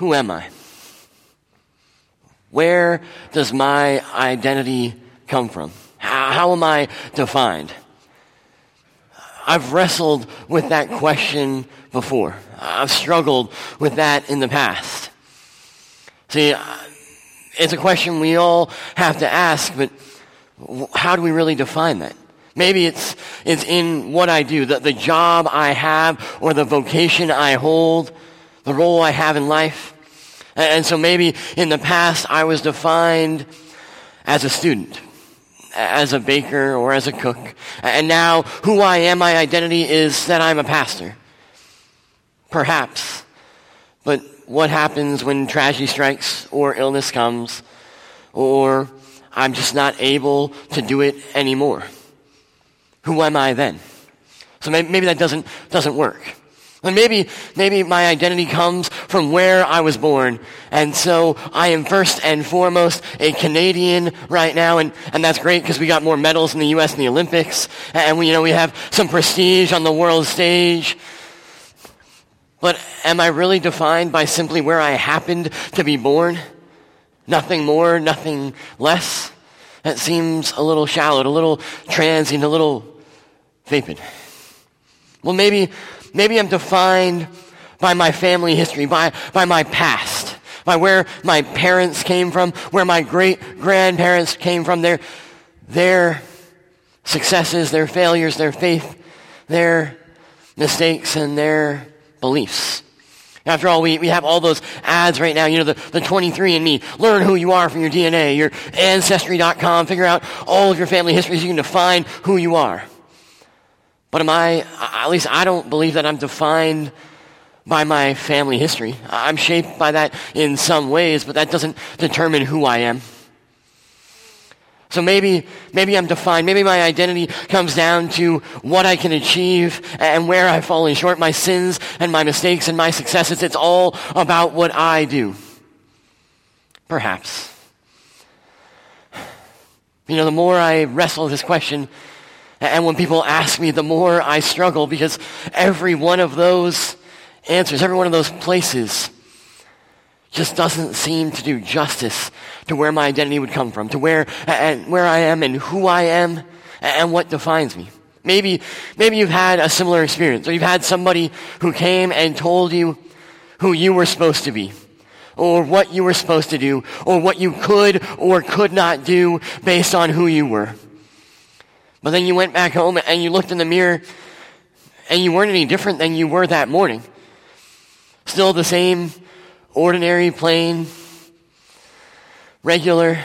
Who am I? Where does my identity come from? How, am I defined? I've wrestled with that question before. I've struggled with that in the past. See, uh, it's a question we all have to ask, but how do we really define that? Maybe it's, it's in what I do, the, the job I have, or the vocation I hold, the role I have in life. And, so maybe in the past I was defined as a student as a baker or as a cook. And now who I am, my identity is that I'm a pastor. Perhaps. But what happens when tragedy strikes or illness comes or I'm just not able to do it anymore? Who am I then? So maybe that doesn't, doesn't work. And maybe, maybe my identity comes from where I was born. And so I am first and foremost a Canadian right now. And, and that's great because we got more medals in the U.S. in the Olympics. And we, you know, we have some prestige on the world stage. But am I really defined by simply where I happened to be born? Nothing more, nothing less? That seems a little shallow, a little transient, a little vapid. Well, maybe Maybe I'm defined by my family history, by, by my past, by where my parents came from, where my great grandparents came from, their, their successes, their failures, their faith, their mistakes, and their beliefs. After all, we, we have all those ads right now, you know, the, the 23andMe, learn who you are from your DNA, your Ancestry.com, figure out all of your family history so you can define who you are. But am I, at least I don't believe that I'm defined by my family history. I'm shaped by that in some ways, but that doesn't determine who I am. So maybe, maybe I'm defined. Maybe my identity comes down to what I can achieve and where I've fallen short, my sins and my mistakes and my successes. It's all about what I do. Perhaps. You know, the more I wrestle with this question, and when people ask me, the more I struggle because every one of those answers, every one of those places just doesn't seem to do justice to where my identity would come from, to where, and where I am and who I am and what defines me. Maybe, maybe you've had a similar experience or you've had somebody who came and told you who you were supposed to be or what you were supposed to do or what you could or could not do based on who you were. But then you went back home and you looked in the mirror and you weren't any different than you were that morning. Still the same ordinary, plain, regular,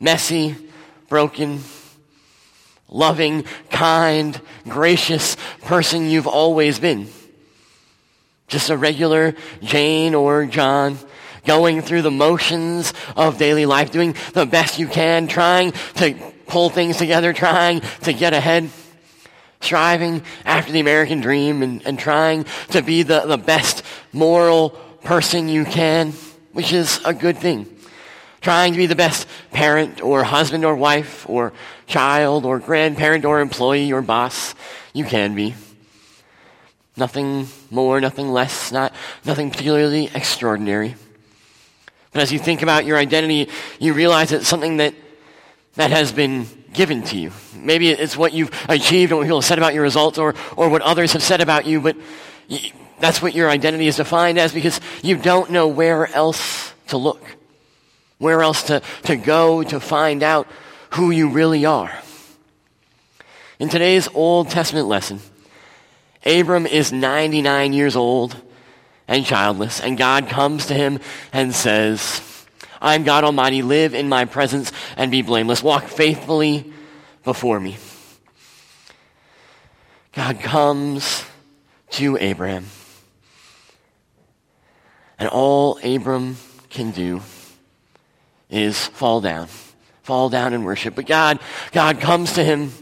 messy, broken, loving, kind, gracious person you've always been. Just a regular Jane or John going through the motions of daily life, doing the best you can, trying to pull things together, trying to get ahead, striving after the American dream and, and trying to be the, the best moral person you can, which is a good thing. Trying to be the best parent or husband or wife or child or grandparent or employee or boss you can be. Nothing more, nothing less, not, nothing particularly extraordinary. But as you think about your identity, you realize it's something that that has been given to you. Maybe it's what you've achieved and what people have said about your results or, or what others have said about you, but that's what your identity is defined as because you don't know where else to look, where else to, to go to find out who you really are. In today's Old Testament lesson, Abram is 99 years old and childless, and God comes to him and says, I am God Almighty. Live in my presence and be blameless. Walk faithfully before me. God comes to Abraham. And all Abram can do is fall down, fall down and worship. But God, God comes to him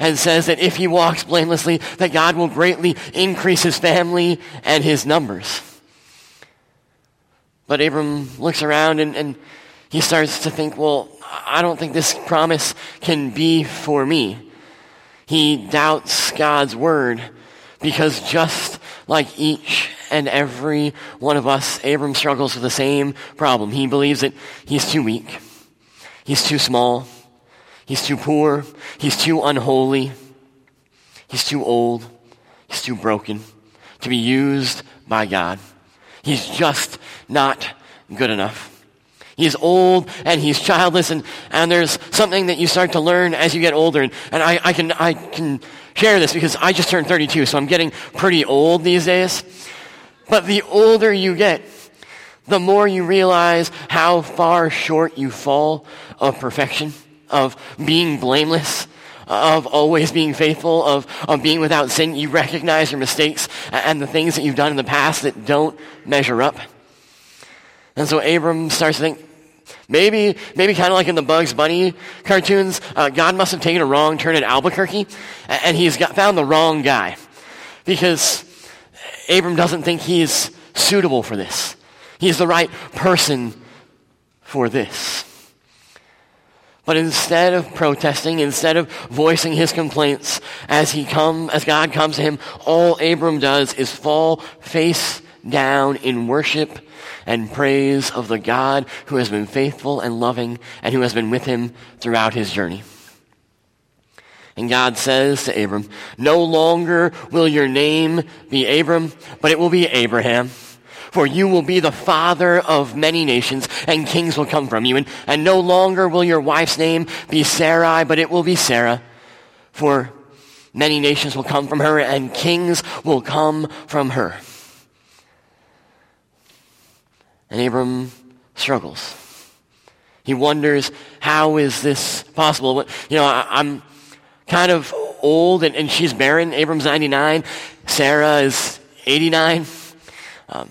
and says that if he walks blamelessly, that God will greatly increase his family and his numbers. But Abram looks around and, and he starts to think, well, I don't think this promise can be for me. He doubts God's word because just like each and every one of us, Abram struggles with the same problem. He believes that he's too weak. He's too small. He's too poor. He's too unholy. He's too old. He's too broken to be used by God. He's just not good enough. He's old and he's childless and, and there's something that you start to learn as you get older. And, and I, I, can, I can share this because I just turned 32, so I'm getting pretty old these days. But the older you get, the more you realize how far short you fall of perfection, of being blameless, of always being faithful, of, of being without sin. You recognize your mistakes and the things that you've done in the past that don't measure up. And so Abram starts to think, maybe, maybe kind of like in the Bugs Bunny cartoons, uh, God must have taken a wrong turn at Albuquerque, and he's got, found the wrong guy. Because Abram doesn't think he's suitable for this. He's the right person for this. But instead of protesting, instead of voicing his complaints as he come, as God comes to him, all Abram does is fall face down in worship and praise of the God who has been faithful and loving and who has been with him throughout his journey. And God says to Abram, No longer will your name be Abram, but it will be Abraham. For you will be the father of many nations, and kings will come from you. And, and no longer will your wife's name be Sarai, but it will be Sarah. For many nations will come from her, and kings will come from her. And Abram struggles. He wonders, how is this possible? You know, I, am kind of old and, and, she's barren. Abram's 99. Sarah is 89. Um,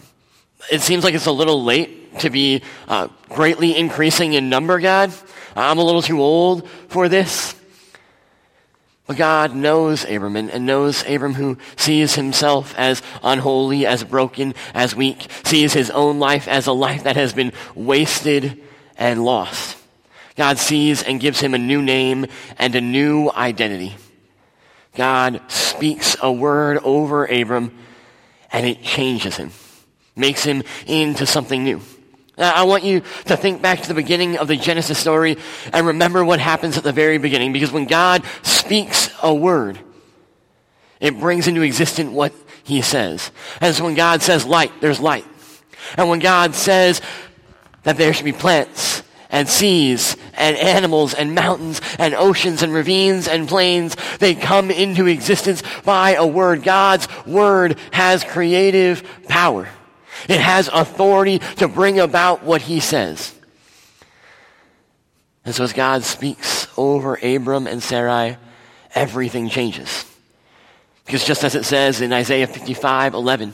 it seems like it's a little late to be uh, greatly increasing in number, God. I'm a little too old for this. But God knows Abram and, and knows Abram who sees himself as unholy, as broken, as weak, sees his own life as a life that has been wasted and lost. God sees and gives him a new name and a new identity. God speaks a word over Abram and it changes him makes him into something new. Uh, I want you to think back to the beginning of the Genesis story and remember what happens at the very beginning because when God speaks a word, it brings into existence what he says. And so when God says light, there's light. And when God says that there should be plants and seas and animals and mountains and oceans and ravines and plains, they come into existence by a word. God's word has creative power. It has authority to bring about what he says. And so as God speaks over Abram and Sarai, everything changes. Because just as it says in Isaiah 55, 11,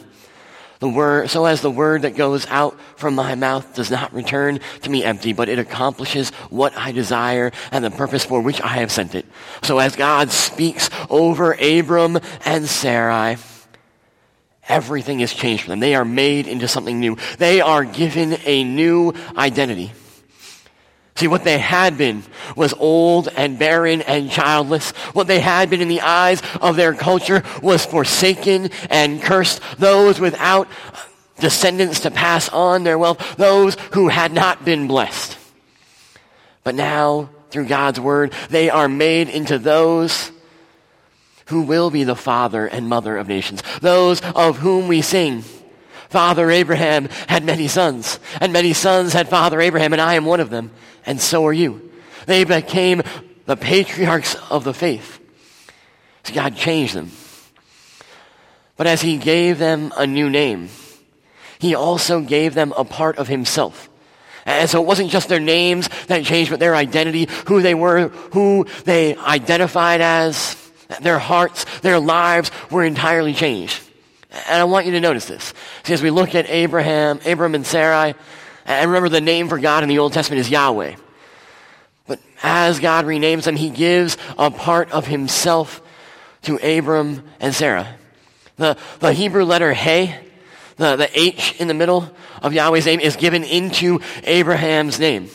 the word, so as the word that goes out from my mouth does not return to me empty, but it accomplishes what I desire and the purpose for which I have sent it. So as God speaks over Abram and Sarai, Everything is changed for them. They are made into something new. They are given a new identity. See, what they had been was old and barren and childless. What they had been in the eyes of their culture was forsaken and cursed. Those without descendants to pass on their wealth. Those who had not been blessed. But now, through God's word, they are made into those who will be the father and mother of nations, those of whom we sing. Father Abraham had many sons, and many sons had Father Abraham, and I am one of them, and so are you. They became the patriarchs of the faith. So God changed them. But as He gave them a new name, He also gave them a part of Himself. And so it wasn't just their names that changed, but their identity, who they were, who they identified as, their hearts, their lives were entirely changed. And I want you to notice this. See, as we look at Abraham, Abram and Sarai, and remember the name for God in the Old Testament is Yahweh. But as God renames them, he gives a part of himself to Abram and Sarah. The, the Hebrew letter He, the, the H in the middle of Yahweh's name, is given into Abraham's name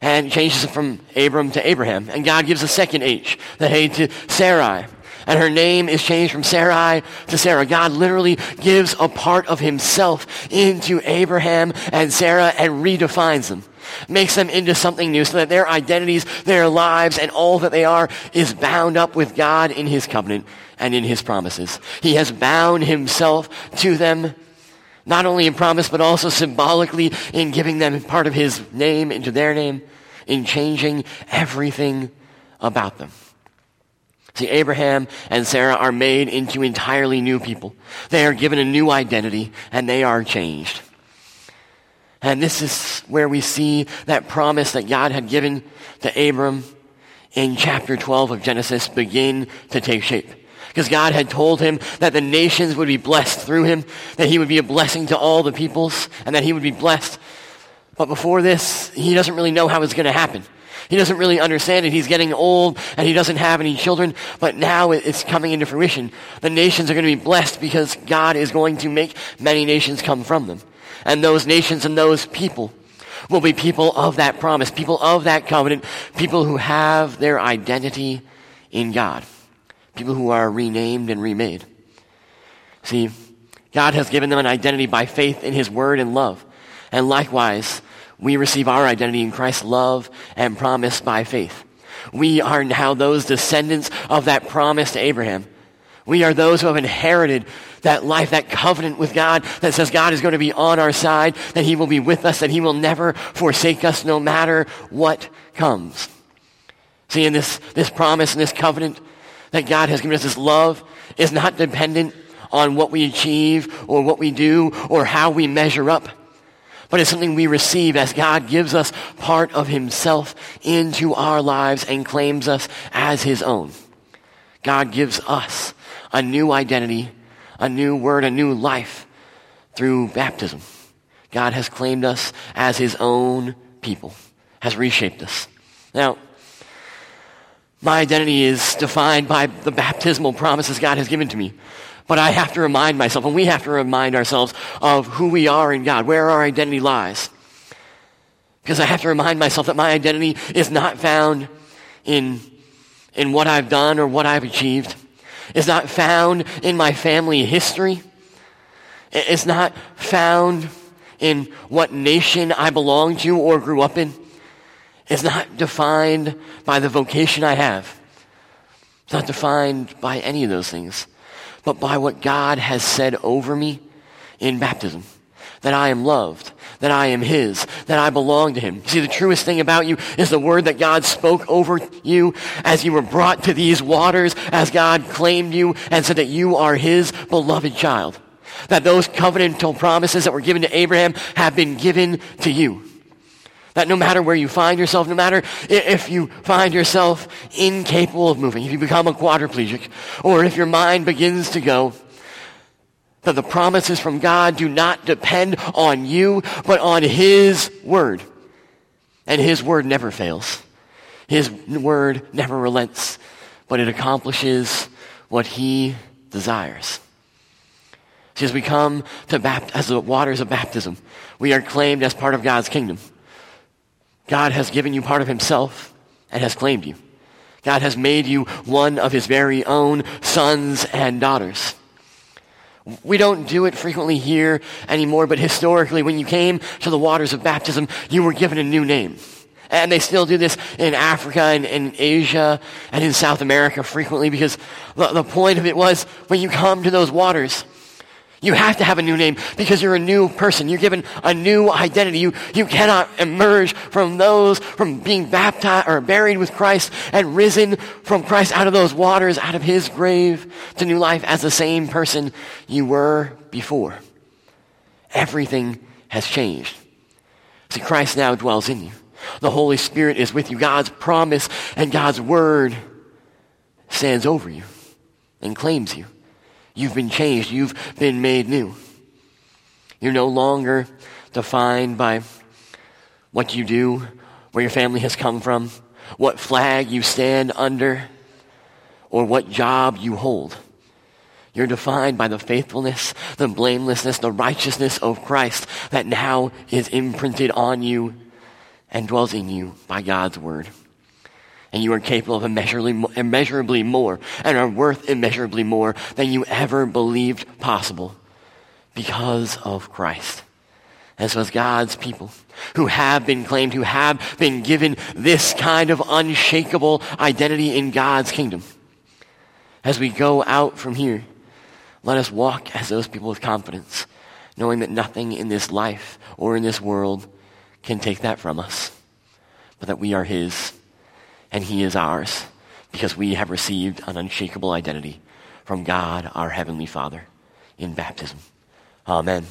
and changes it from Abram to Abraham. And God gives a second H, the He to Sarai. And her name is changed from Sarai to Sarah. God literally gives a part of himself into Abraham and Sarah and redefines them. Makes them into something new so that their identities, their lives, and all that they are is bound up with God in his covenant and in his promises. He has bound himself to them not only in promise, but also symbolically in giving them part of his name into their name, in changing everything about them. See, Abraham and Sarah are made into entirely new people. They are given a new identity and they are changed. And this is where we see that promise that God had given to Abram in chapter 12 of Genesis begin to take shape. Because God had told him that the nations would be blessed through him, that he would be a blessing to all the peoples, and that he would be blessed. But before this, he doesn't really know how it's going to happen. He doesn't really understand it. He's getting old and he doesn't have any children, but now it's coming into fruition. The nations are going to be blessed because God is going to make many nations come from them. And those nations and those people will be people of that promise, people of that covenant, people who have their identity in God people who are renamed and remade. See, God has given them an identity by faith in His Word and love. And likewise, we receive our identity in Christ's love and promise by faith. We are now those descendants of that promise to Abraham. We are those who have inherited that life, that covenant with God that says God is going to be on our side, that He will be with us, that He will never forsake us no matter what comes. See, in this, this promise and this covenant, that God has given us this love is not dependent on what we achieve or what we do or how we measure up, but it's something we receive as God gives us part of himself into our lives and claims us as his own. God gives us a new identity, a new word, a new life through baptism. God has claimed us as his own people, has reshaped us. Now, my identity is defined by the baptismal promises God has given to me. But I have to remind myself, and we have to remind ourselves of who we are in God, where our identity lies. Because I have to remind myself that my identity is not found in, in what I've done or what I've achieved. It's not found in my family history. It's not found in what nation I belong to or grew up in is not defined by the vocation I have. It's not defined by any of those things, but by what God has said over me in baptism. That I am loved, that I am His, that I belong to Him. See, the truest thing about you is the word that God spoke over you as you were brought to these waters, as God claimed you and said that you are His beloved child. That those covenantal promises that were given to Abraham have been given to you. That no matter where you find yourself, no matter if you find yourself incapable of moving, if you become a quadriplegic, or if your mind begins to go, that the promises from God do not depend on you, but on His Word. And His Word never fails. His Word never relents, but it accomplishes what He desires. See, as we come to bapt- as the waters of baptism, we are claimed as part of God's kingdom. God has given you part of himself and has claimed you. God has made you one of his very own sons and daughters. We don't do it frequently here anymore, but historically, when you came to the waters of baptism, you were given a new name. And they still do this in Africa and in Asia and in South America frequently because the, point of it was when you come to those waters, you have to have a new name because you're a new person. You're given a new identity. You, you cannot emerge from those, from being baptized or buried with Christ and risen from Christ out of those waters, out of his grave to new life as the same person you were before. Everything has changed. See, Christ now dwells in you. The Holy Spirit is with you. God's promise and God's word stands over you and claims you. You've been changed. You've been made new. You're no longer defined by what you do, where your family has come from, what flag you stand under, or what job you hold. You're defined by the faithfulness, the blamelessness, the righteousness of Christ that now is imprinted on you and dwells in you by God's word. And you are capable of immeasurably, immeasurably more and are worth immeasurably more than you ever believed possible because of Christ. And so, as God's people who have been claimed, who have been given this kind of unshakable identity in God's kingdom, as we go out from here, let us walk as those people with confidence, knowing that nothing in this life or in this world can take that from us, but that we are His and He is ours because we have received an unshakable identity from God, our Heavenly Father, in baptism. Amen.